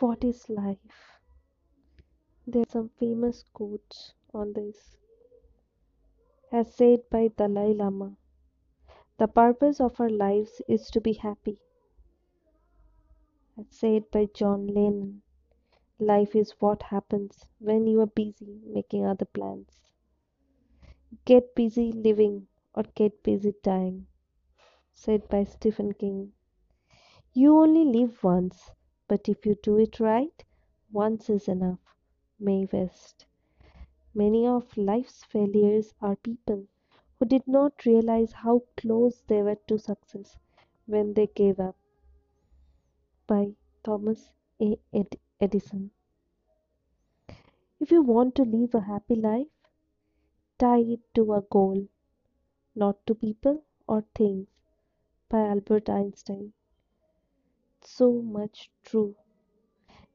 What is life? There are some famous quotes on this, as said by Dalai Lama. The purpose of our lives is to be happy, as said by John Lennon. Life is what happens when you are busy making other plans. Get busy living or get busy dying, said by Stephen King. You only live once, but if you do it right, once is enough. Mae West. Many of life's failures are people who did not realize how close they were to success when they gave up. By Thomas A. Edison. If you want to live a happy life, tie it to a goal, not to people or things. By Albert Einstein. So much true.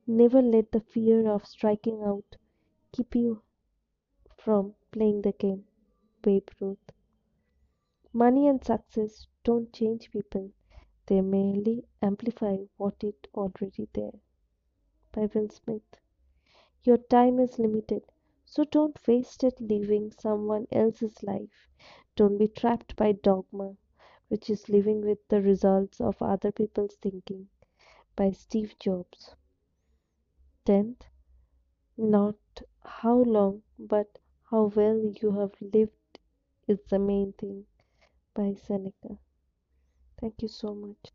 Never let the fear of striking out keep you from playing the game. Babe Ruth. Money and success don't change people, they merely amplify what is already there. By Will Smith. Your time is limited, so don't waste it living someone else's life. Don't be trapped by dogma, which is living with the results of other people's thinking. By Steve Jobs. Tenth, not how long, but how well you have lived is the main thing. By Seneca. Thank you so much.